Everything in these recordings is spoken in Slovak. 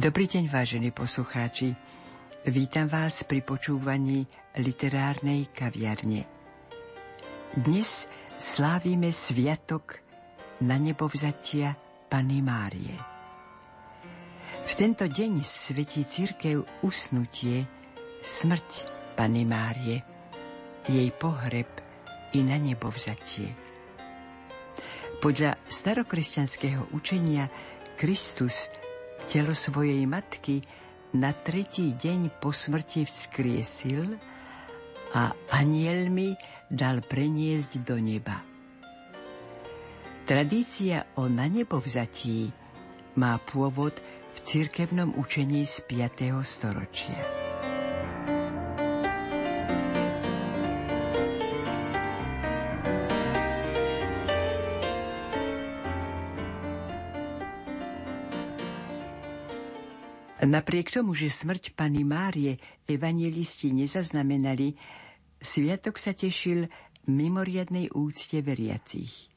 Dobrý deň, vážení poslucháči. Vítam vás pri počúvaní literárnej kaviarne. Dnes slávime sviatok na nebovzatia Pany Márie. V tento deň svetí církev usnutie, smrť Pany Márie, jej pohreb i na nebovzatie. Podľa starokresťanského učenia Kristus telo svojej matky na tretí deň po smrti vzkriesil a anielmi dal preniesť do neba. Tradícia o na nebo vzatí má pôvod v cirkevnom učení z 5. storočia. Napriek tomu, že smrť Pany Márie evangelisti nezaznamenali, sviatok sa tešil mimoriadnej úcte veriacich.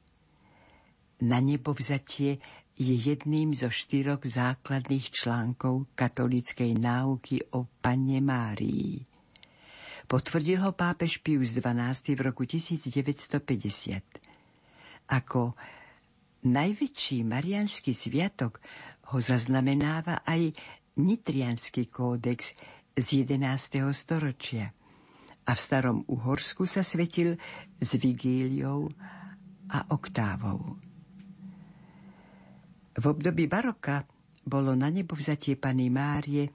Na nebo vzatie je jedným zo štyroch základných článkov katolíckej náuky o Panne Márii. Potvrdil ho pápež Pius XII v roku 1950. Ako najväčší marianský sviatok ho zaznamenáva aj Nitrianský kódex z 11. storočia a v starom Uhorsku sa svetil s vigíliou a oktávou. V období baroka bolo na nebo vzatie Pany Márie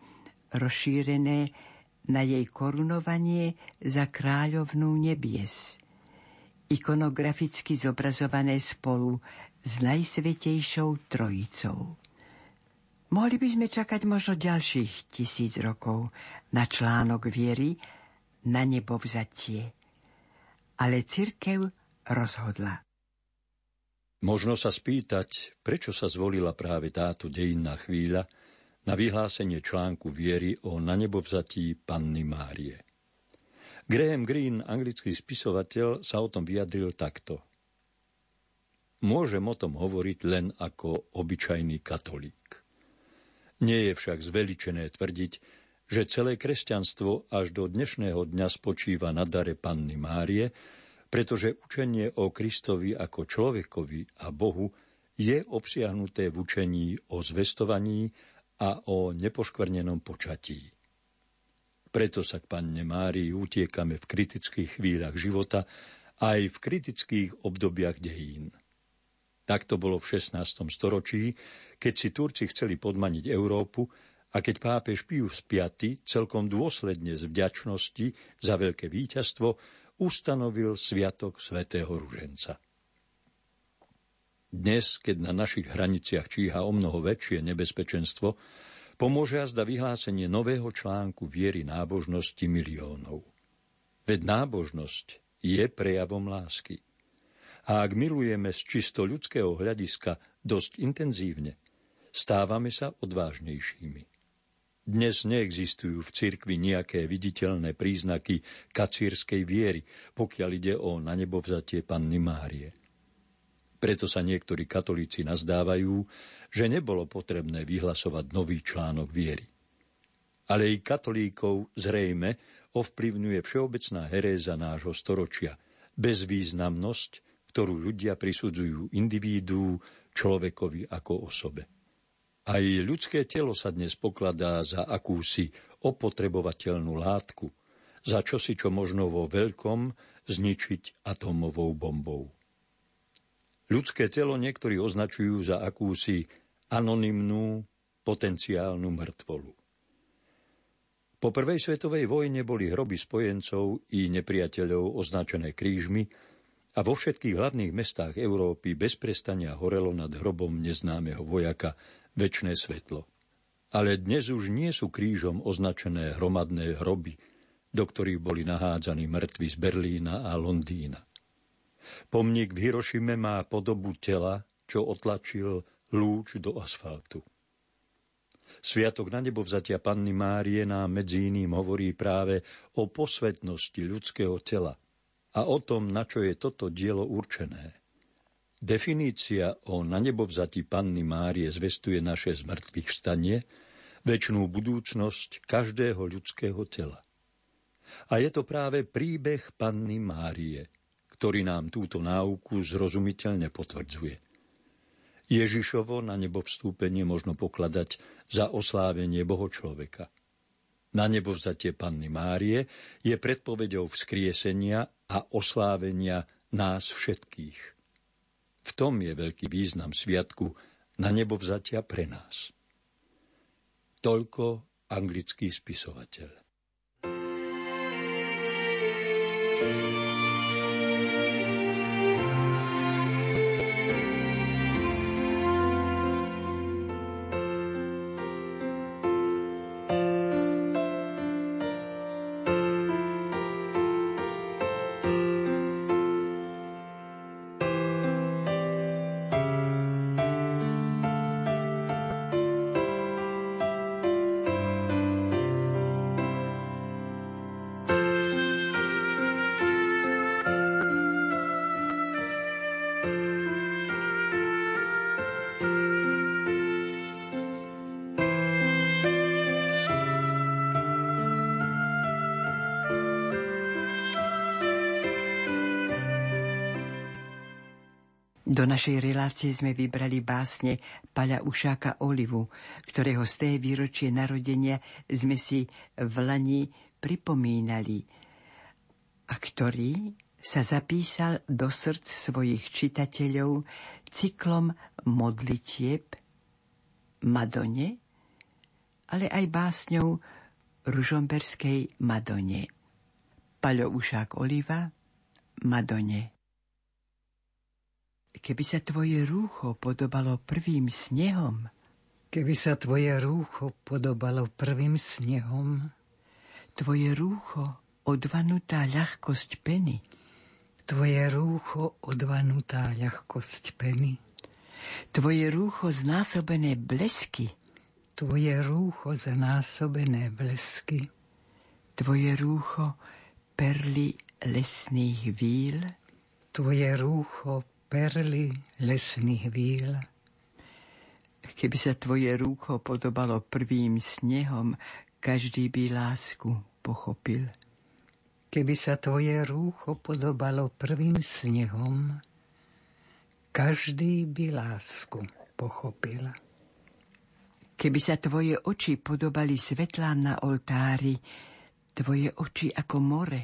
rozšírené na jej korunovanie za kráľovnú nebies, ikonograficky zobrazované spolu s Najsvetejšou Trojicou. Mohli by sme čakať možno ďalších tisíc rokov na článok viery na nebo vzatie. Ale cirkev rozhodla. Možno sa spýtať, prečo sa zvolila práve táto dejinná chvíľa na vyhlásenie článku viery o na nebo vzatí Panny Márie. Graham Greene, anglický spisovateľ, sa o tom vyjadril takto. Môžem o tom hovoriť len ako obyčajný katolík. Nie je však zveličené tvrdiť, že celé kresťanstvo až do dnešného dňa spočíva na dare Panny Márie, pretože učenie o Kristovi ako človekovi a Bohu je obsiahnuté v učení o zvestovaní a o nepoškvrnenom počatí. Preto sa k Panne Márii utiekame v kritických chvíľach života aj v kritických obdobiach dejín. Tak to bolo v 16. storočí, keď si Turci chceli podmaniť Európu a keď pápež Pius V celkom dôsledne z vďačnosti za veľké víťazstvo ustanovil sviatok svätého Ruženca. Dnes, keď na našich hraniciach číha o mnoho väčšie nebezpečenstvo, pomôže azda vyhlásenie nového článku viery nábožnosti miliónov. Veď nábožnosť je prejavom lásky. A ak milujeme z čisto ľudského hľadiska dosť intenzívne, stávame sa odvážnejšími. Dnes neexistujú v cirkvi nejaké viditeľné príznaky kacírskej viery, pokiaľ ide o na nebo vzatie Panny Márie. Preto sa niektorí katolíci nazdávajú, že nebolo potrebné vyhlasovať nový článok viery. Ale i katolíkov zrejme ovplyvňuje všeobecná heréza nášho storočia, bezvýznamnosť, ktorú ľudia prisudzujú individuu, človekovi ako osobe. Aj ľudské telo sa dnes pokladá za akúsi opotrebovateľnú látku, za čosi, čo možno vo veľkom zničiť atomovou bombou. Ľudské telo niektorí označujú za akúsi anonymnú potenciálnu mŕtvolu. Po prvej svetovej vojne boli hroby spojencov i nepriateľov označené krížmi, a vo všetkých hlavných mestách Európy bez prestania horelo nad hrobom neznámeho vojaka väčšné svetlo. Ale dnes už nie sú krížom označené hromadné hroby, do ktorých boli nahádzaní mŕtvi z Berlína a Londýna. Pomník v Hirošime má podobu tela, čo otlačil lúč do asfaltu. Sviatok na nebo vzatia Panny Márie nám medzi iným hovorí práve o posvetnosti ľudského tela – a o tom, na čo je toto dielo určené. Definícia o na nebo vzati Panny Márie zvestuje naše zmrtvých vstanie, väčšnú budúcnosť každého ľudského tela. A je to práve príbeh panny Márie, ktorý nám túto náuku zrozumiteľne potvrdzuje. Ježišovo na nebo vstúpenie možno pokladať za oslávenie Boho človeka. Na nebo vzatie Panny Márie je predpovedou vzkriesenia a oslávenia nás všetkých. V tom je veľký význam sviatku na nebo vzatia pre nás. Toľko anglický spisovateľ. Do našej relácie sme vybrali básne Paľa Ušáka Olivu, ktorého z té výročie narodenia sme si v Lani pripomínali a ktorý sa zapísal do srdc svojich čitateľov cyklom modlitieb Madone, ale aj básňou Ružomberskej Madone. Paľo Ušák Oliva Madone. Keby sa tvoje rúcho podobalo prvým snehom, Keby sa tvoje rúcho podobalo prvým snehom, tvoje rúcho odvanutá ľahkosť peny, tvoje rúcho odvanutá ľahkosť peny, tvoje rúcho znásobené blesky, tvoje rúcho znásobené blesky, tvoje rúcho perly lesných víl, tvoje rúcho perly lesných víl. Keby sa tvoje rúcho podobalo prvým snehom, každý by lásku pochopil. Keby sa tvoje rúcho podobalo prvým snehom, každý by lásku pochopil. Keby sa tvoje oči podobali svetlám na oltári, tvoje oči ako more,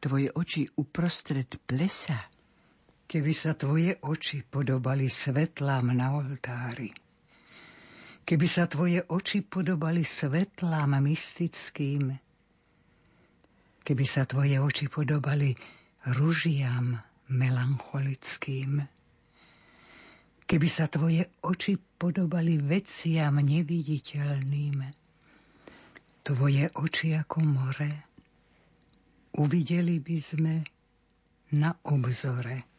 tvoje oči uprostred plesa, keby sa tvoje oči podobali svetlám na oltári. Keby sa tvoje oči podobali svetlám mystickým. Keby sa tvoje oči podobali ružiam melancholickým. Keby sa tvoje oči podobali veciam neviditeľným. Tvoje oči ako more. Uvideli by sme na obzore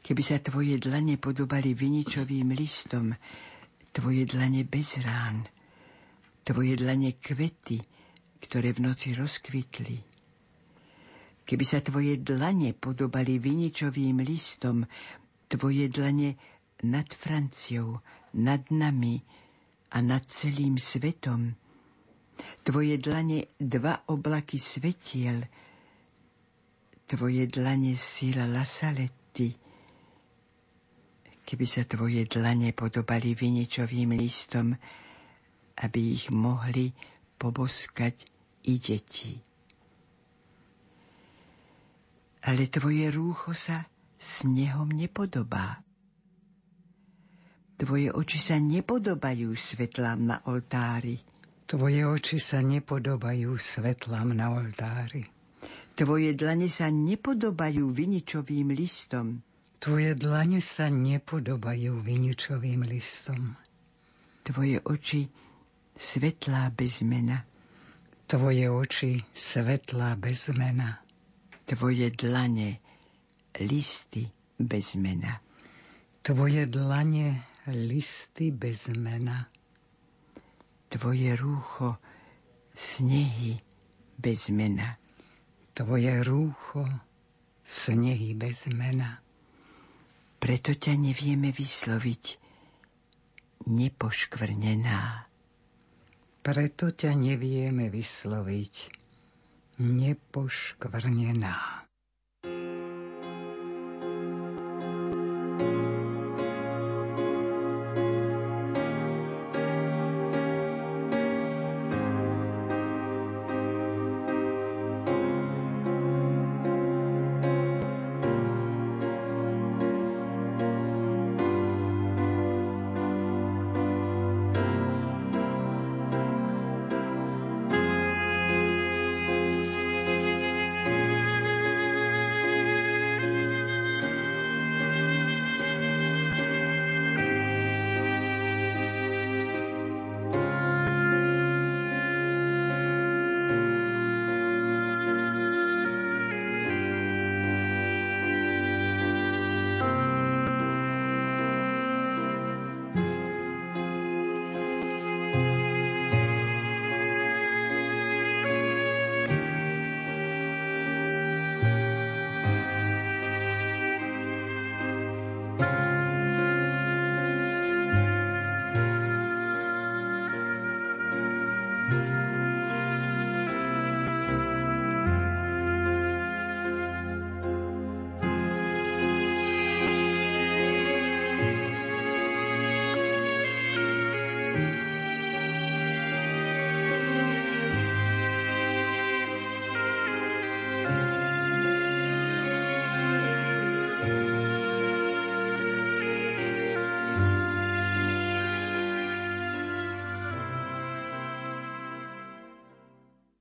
Keby sa tvoje dlane podobali viničovým listom, tvoje dlane bez rán, tvoje dlane kvety, ktoré v noci rozkvitli. Keby sa tvoje dlane podobali viničovým listom, tvoje dlane nad Franciou, nad nami a nad celým svetom, tvoje dlane dva oblaky svetiel, tvoje dlane sila Lasaletti, keby sa tvoje dlane podobali viničovým listom, aby ich mohli poboskať i deti. Ale tvoje rúcho sa snehom nepodobá. Tvoje oči sa nepodobajú svetlám na oltári. Tvoje oči sa nepodobajú svetlám na oltári. Tvoje dlane sa nepodobajú viničovým listom. Tvoje dlane sa nepodobajú viničovým listom. Tvoje oči svetlá bez mena. Tvoje oči svetlá bez mena. Tvoje dlane listy bez mena. Tvoje dlane listy bez mena. Tvoje rúcho snehy bez mena. Tvoje rúcho snehy bez mena. Preto ťa nevieme vysloviť, nepoškvrnená. Preto ťa nevieme vysloviť, nepoškvrnená.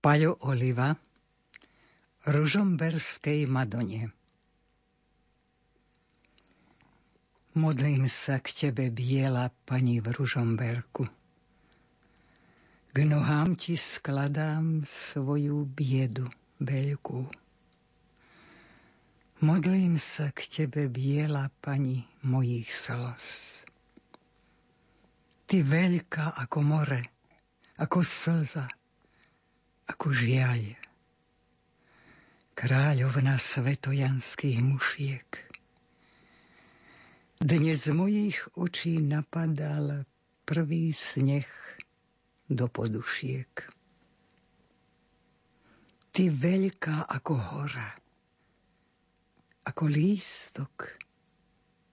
Paľo Oliva Ružomberskej Madone Modlím sa k Tebe, biela Pani v Ružomberku. K nohám Ti skladám svoju biedu veľkú. Modlím sa k Tebe, biela Pani mojich slz. Ty veľká ako more, ako slza, ako žiaľ. Kráľovna svetojanských mušiek. Dnes z mojich očí napadal prvý sneh do podušiek. Ty veľká ako hora, ako lístok,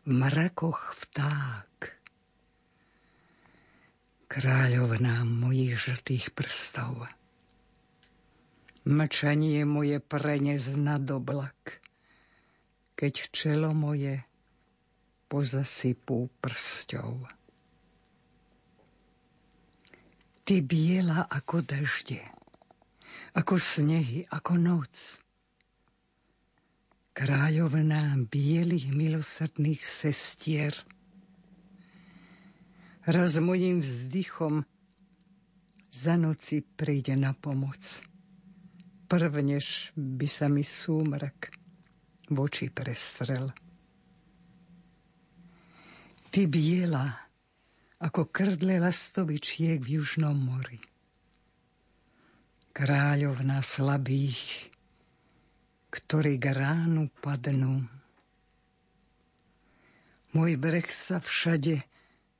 v mrakoch vták. Kráľovná mojich žltých prstov Mčanie moje prenes nad oblak, keď čelo moje pozasypú prsťou. Ty biela ako dažde, ako snehy, ako noc. Kráľovná bielých milosrdných sestier. Raz mojim vzdychom za noci príde na pomoc prvnež by sa mi súmrak v oči prestrel. Ty biela, ako krdle lastovičiek v južnom mori. Kráľovna slabých, ktorí k ránu padnú. Môj breh sa všade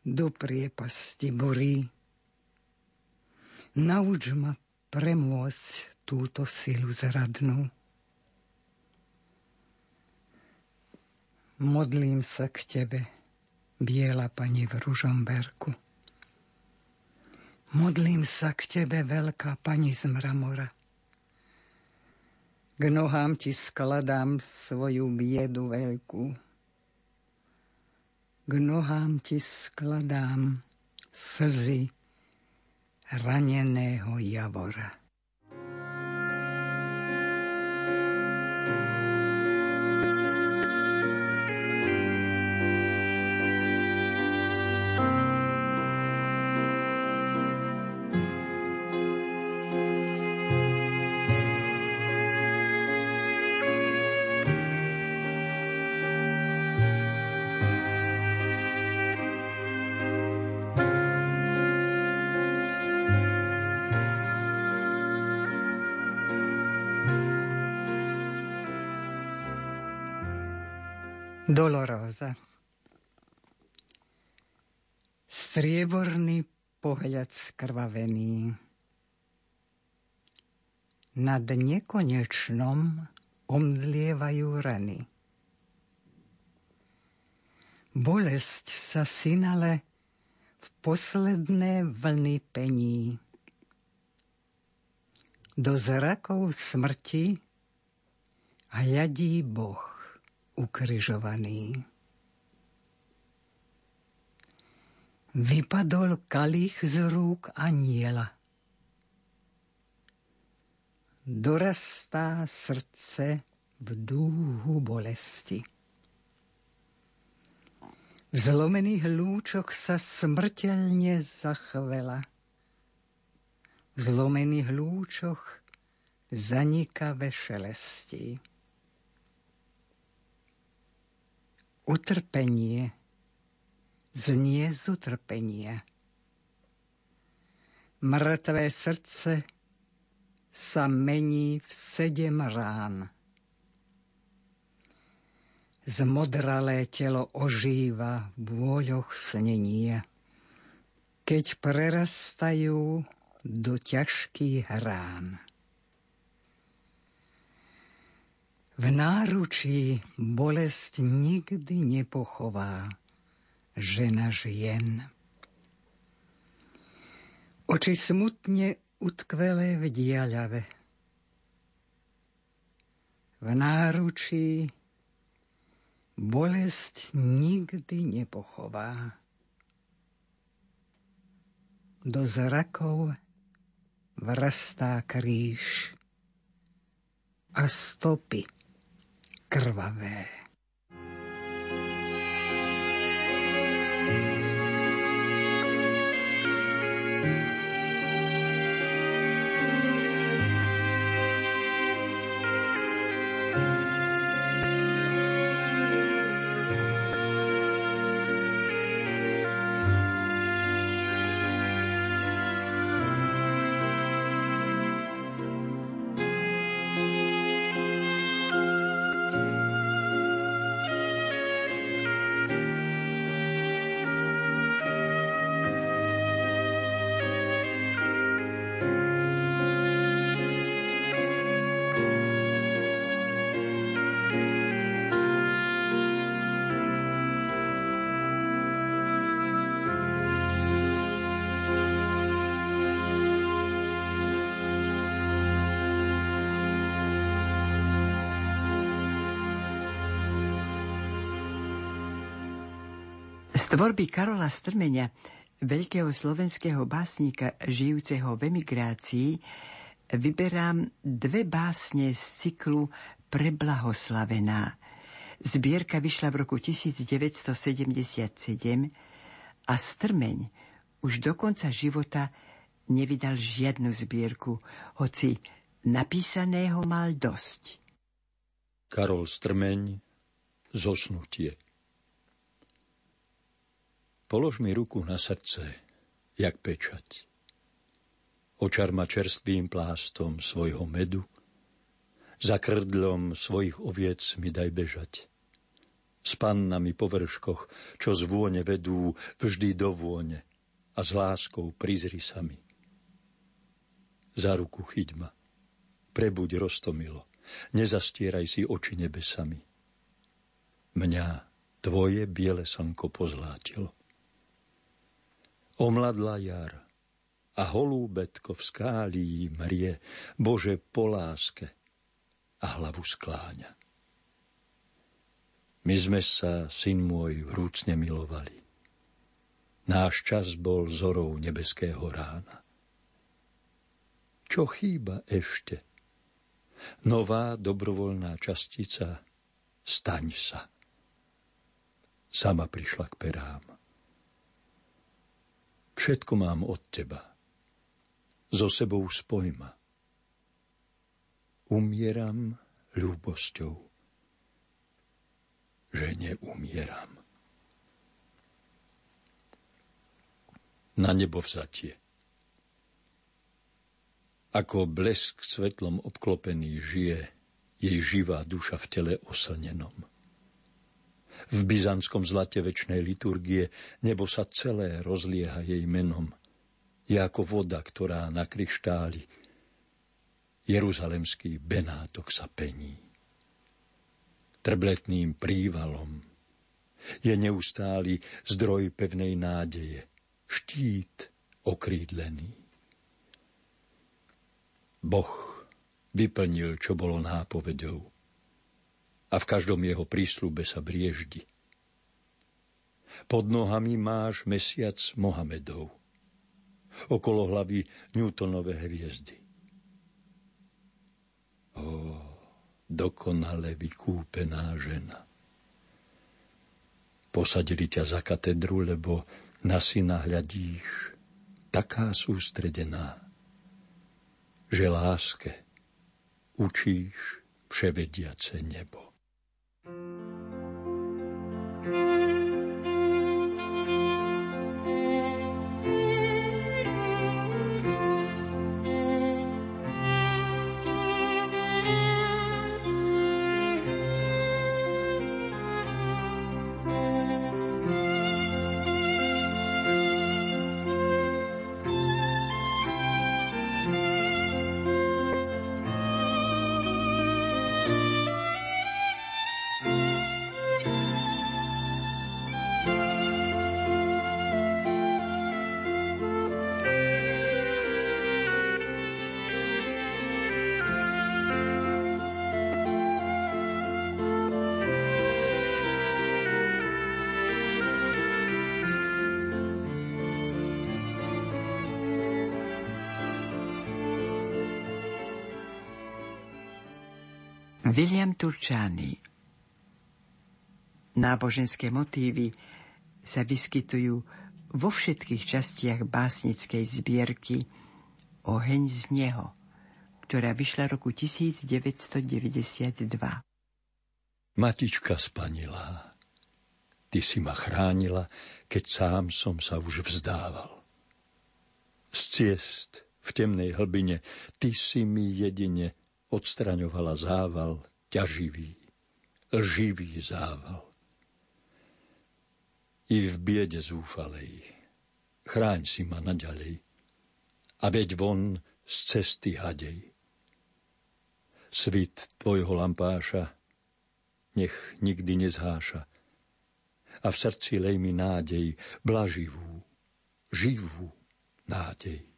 do priepasti borí. Nauč ma premôcť túto silu zradnú. Modlím sa k Tebe, biela Pani v Ružomberku. Modlím sa k Tebe, veľká Pani z mramora. K nohám Ti skladám svoju biedu veľkú. K nohám Ti skladám slzy raneného javora. Dolorosa. Strieborný pohľad skrvavený, nad nekonečnom omdlievajú rany. Bolesť sa synale v posledné vlny pení. Do zrakov smrti hľadí Boh ukryžovaný. Vypadol kalich z rúk aniela. Dorastá srdce v dúhu bolesti. V zlomených lúčoch sa smrteľne zachvela. V zlomených lúčoch zanikavé šelestí. Utrpenie znie z utrpenia. Mŕtvé srdce sa mení v sedem rán. Zmodralé telo ožíva v vôľoch snenia, keď prerastajú do ťažkých rán. V náručí bolesť nikdy nepochová žena žien. Oči smutne utkvelé v diaľave. V náručí bolesť nikdy nepochová. Do zrakov vrastá kríž a stopy krvavé. Tvorby Karola Strmeňa, veľkého slovenského básnika žijúceho v emigrácii, vyberám dve básne z cyklu Preblahoslavená. Zbierka vyšla v roku 1977 a Strmeň už do konca života nevydal žiadnu zbierku, hoci napísaného mal dosť. Karol Strmeň Zosnutie Polož mi ruku na srdce, jak pečať. Očar ma čerstvým plástom svojho medu, za krdlom svojich oviec mi daj bežať. S pannami po vrškoch, čo z vône vedú, vždy do vône a s láskou prizri sa mi. Za ruku chyť ma, prebuď roztomilo, nezastieraj si oči nebesami. Mňa tvoje biele slnko pozlátilo. Omladla jar a holúbetko v skálí mrie, Bože po láske a hlavu skláňa. My sme sa, syn môj, vrúcne milovali. Náš čas bol zorou nebeského rána. Čo chýba ešte? Nová dobrovoľná častica, staň sa. Sama prišla k perám. Všetko mám od teba. So sebou spoj ma. Umieram ľúbosťou, že neumieram. Na nebo vzatie. Ako blesk svetlom obklopený žije jej živá duša v tele oslnenom v byzantskom zlate väčšnej liturgie nebo sa celé rozlieha jej menom. Je ako voda, ktorá na kryštáli. Jeruzalemský Benátok sa pení. Trbletným prívalom je neustály zdroj pevnej nádeje, štít okrídlený. Boh vyplnil, čo bolo nápovedou a v každom jeho prísľube sa brieždi. Pod nohami máš mesiac Mohamedov, okolo hlavy Newtonové hviezdy. O, dokonale vykúpená žena. Posadili ťa za katedru, lebo na syna hľadíš, taká sústredená, že láske učíš vševediace nebo. Thank you William Turčány Náboženské motívy sa vyskytujú vo všetkých častiach básnickej zbierky Oheň z neho, ktorá vyšla roku 1992. Matička spanila, ty si ma chránila, keď sám som sa už vzdával. Z ciest v temnej hlbine ty si mi jedine odstraňovala zával ťaživý, lživý zával. I v biede zúfalej, chráň si ma naďalej a veď von z cesty hadej. Svit tvojho lampáša nech nikdy nezháša a v srdci lej mi nádej, blaživú, živú nádej.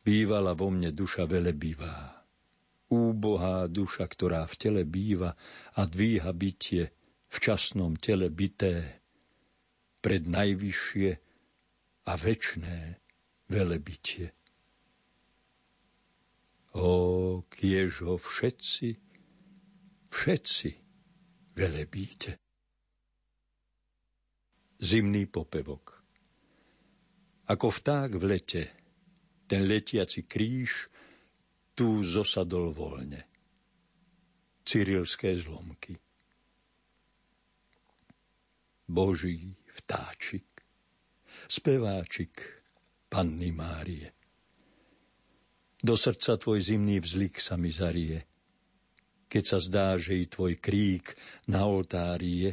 Bývala vo mne duša velebivá. Úbohá duša, ktorá v tele býva a dvíha bytie v časnom tele bité pred najvyššie a večné velebitie. O, kiež ho všetci, všetci velebíte. Zimný popevok. Ako vták v lete, ten letiaci kríž tu zosadol voľne. Cyrilské zlomky. Boží vtáčik, speváčik Panny Márie. Do srdca tvoj zimný vzlik sa mi zarie, keď sa zdá, že i tvoj krík na oltári je,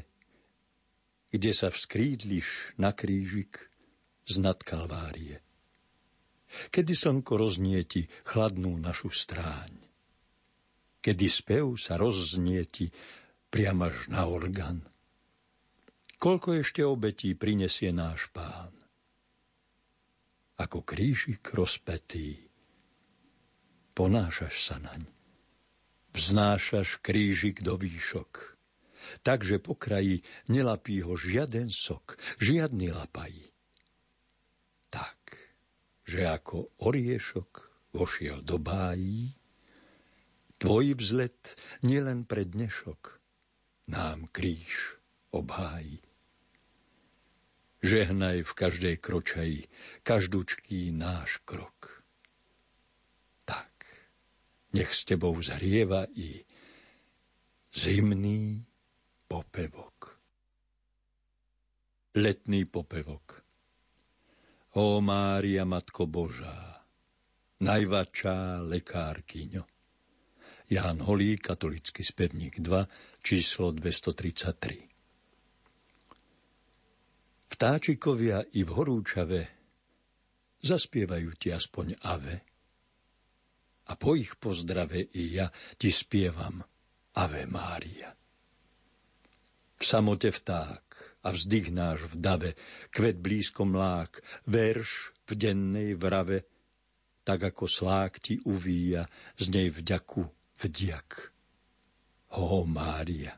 kde sa vzkrídliš na krížik z nad Kalvárie kedy slnko roznieti chladnú našu stráň, kedy spev sa roznieti priam až na orgán. Koľko ešte obetí prinesie náš pán? Ako krížik rozpetý, ponášaš sa naň. Vznášaš krížik do výšok, takže po kraji nelapí ho žiaden sok, žiadny lapaj. Že ako oriešok vošiel do bájí, tvoj vzlet nielen pre dnešok nám kríž obhájí. Žehnaj v každej kročaji, každúčký náš krok. Tak, nech s tebou zhrieva i zimný popevok. Letný popevok Ó Mária, Matko Božá, najvačá lekárkyňo. Ján Holý, katolický spevník 2, číslo 233. Vtáčikovia i v horúčave zaspievajú ti aspoň ave, a po ich pozdrave i ja ti spievam Ave Mária. V samote vták a vzdych náš v dave, kvet blízko mlák, verš v dennej vrave, tak ako slák ti uvíja, z nej vďaku vdiak. Ho, Mária.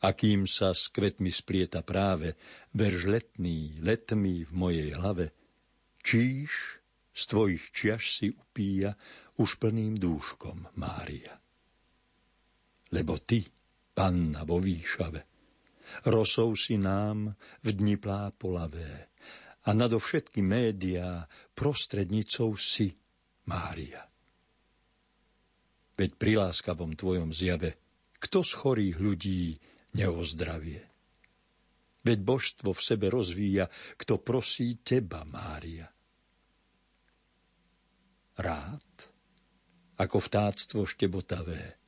Akým sa s kvetmi splieta práve, verš letný, letmý v mojej hlave, číš z tvojich čiaž si upíja už plným dúškom, Mária. Lebo ty, panna vo výšave, rosou si nám v dni plápolavé a nadovšetky médiá prostrednicou si, Mária. Veď pri láskavom tvojom zjave, kto z chorých ľudí neozdravie? Veď božstvo v sebe rozvíja, kto prosí teba, Mária. Rád, ako vtáctvo štebotavé,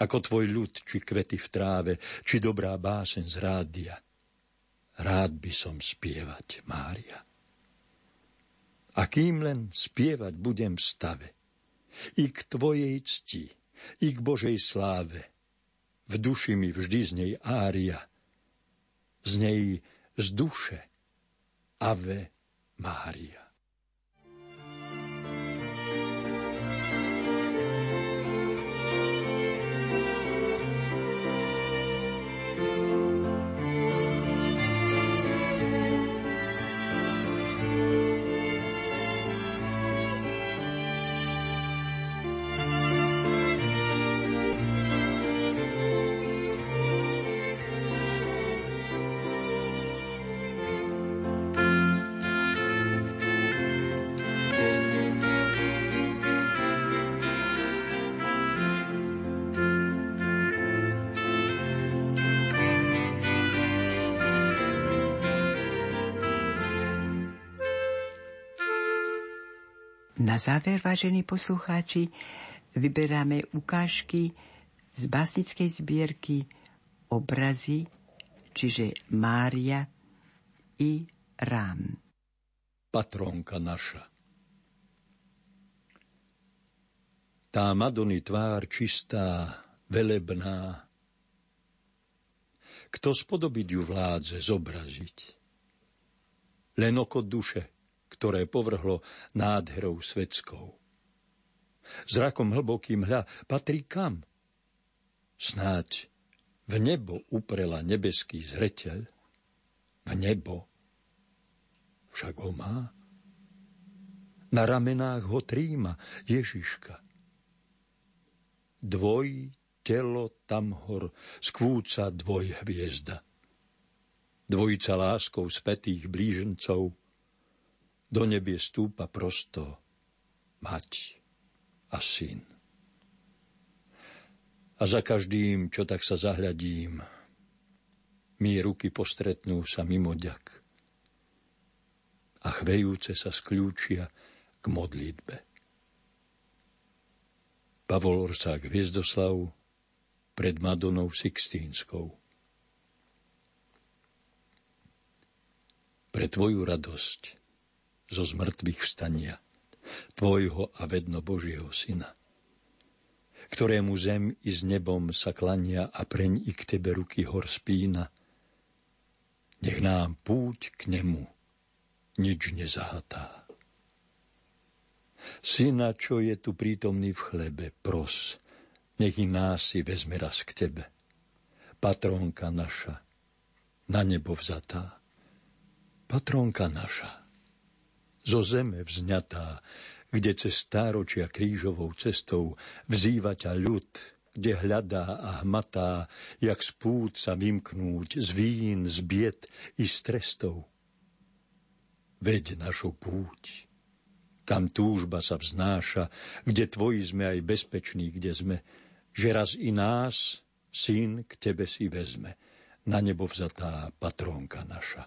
ako tvoj ľud, či kvety v tráve, či dobrá básen z rádia. Rád by som spievať, Mária. A kým len spievať budem v stave, i k tvojej cti, i k Božej sláve, v duši mi vždy z nej ária, z nej z duše Ave Mária. Na záver, vážení poslucháči, vyberáme ukážky z básnickej zbierky Obrazy, čiže Mária i Rám. Patronka naša. Tá Madony tvár čistá, velebná, kto spodobiť ju vládze zobraziť? Len oko duše ktoré povrhlo nádherou svetskou. Zrakom hlbokým hľa patrí kam? Snáď v nebo uprela nebeský zreteľ, v nebo však ho má. Na ramenách ho tríma Ježiška. Dvoj telo tam hor skvúca dvoj hviezda. Dvojica láskou spätých blížencov do nebie stúpa prosto mať a syn. A za každým, čo tak sa zahľadím, mi ruky postretnú sa mimo ďak a chvejúce sa skľúčia k modlitbe. Pavol Orsák Hviezdoslav pred Madonou Sixtínskou. Pre tvoju radosť zo zmrtvých vstania, tvojho a vedno Božieho Syna, ktorému zem i s nebom sa klania a preň i k tebe ruky hor spína. Nech nám púť k nemu nič nezahatá. Syna, čo je tu prítomný v chlebe, pros, nech i nás si vezme raz k tebe. Patronka naša, na nebo vzatá. Patronka naša, zo zeme vzňatá, kde cez stáročia krížovou cestou vzýva ťa ľud, kde hľadá a hmatá, jak z pút sa vymknúť, z vín, z bied i z trestov. Veď našu púť, kam túžba sa vznáša, kde tvoji sme aj bezpeční, kde sme, že raz i nás, syn, k tebe si vezme, na nebo vzatá patrónka naša.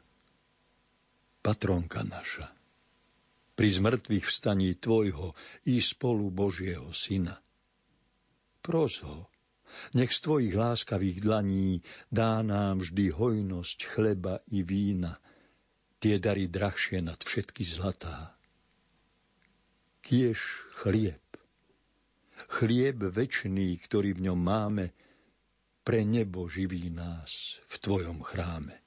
Patrónka naša pri zmrtvých vstaní Tvojho i spolu Božieho Syna. Pros ho, nech z Tvojich láskavých dlaní dá nám vždy hojnosť chleba i vína, tie dary drahšie nad všetky zlatá. kiež chlieb. Chlieb večný, ktorý v ňom máme, pre nebo živí nás v Tvojom chráme.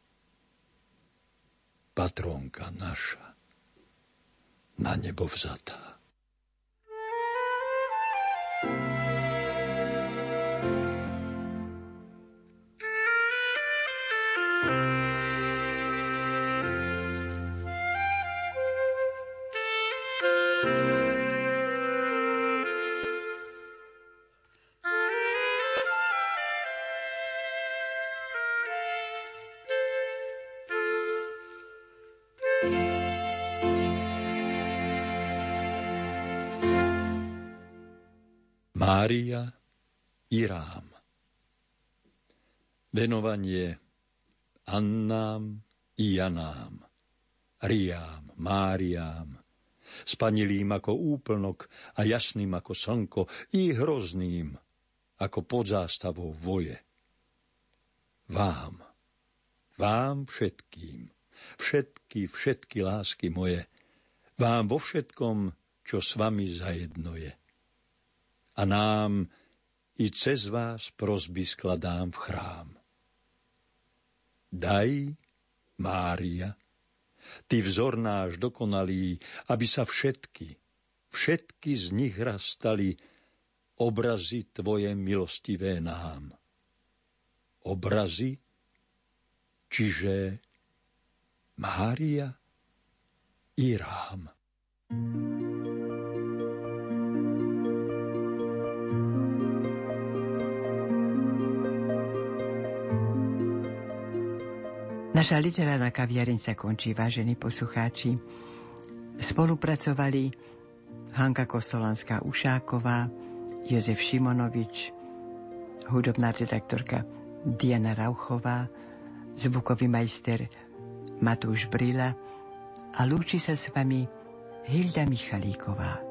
Patrónka naša, na nebo vzatá. Mária Irám. Venovanie Annám i Janám, Riám, Máriám, spanilým ako úplnok a jasným ako slnko i hrozným ako pod zástavou voje. Vám, vám všetkým, všetky, všetky lásky moje, vám vo všetkom, čo s vami zajedno je a nám i cez vás prosby skladám v chrám. Daj, Mária, ty vzor náš dokonalý, aby sa všetky, všetky z nich raz stali obrazy tvoje milostivé nám. Obrazy, čiže Mária i Rám. thank you Naša literárna kaviareň sa končí, vážení poslucháči. Spolupracovali Hanka Kostolanská Ušáková, Jozef Šimonovič, hudobná redaktorka Diana Rauchová, zvukový majster Matúš Brila a lúči sa s vami Hilda Michalíková.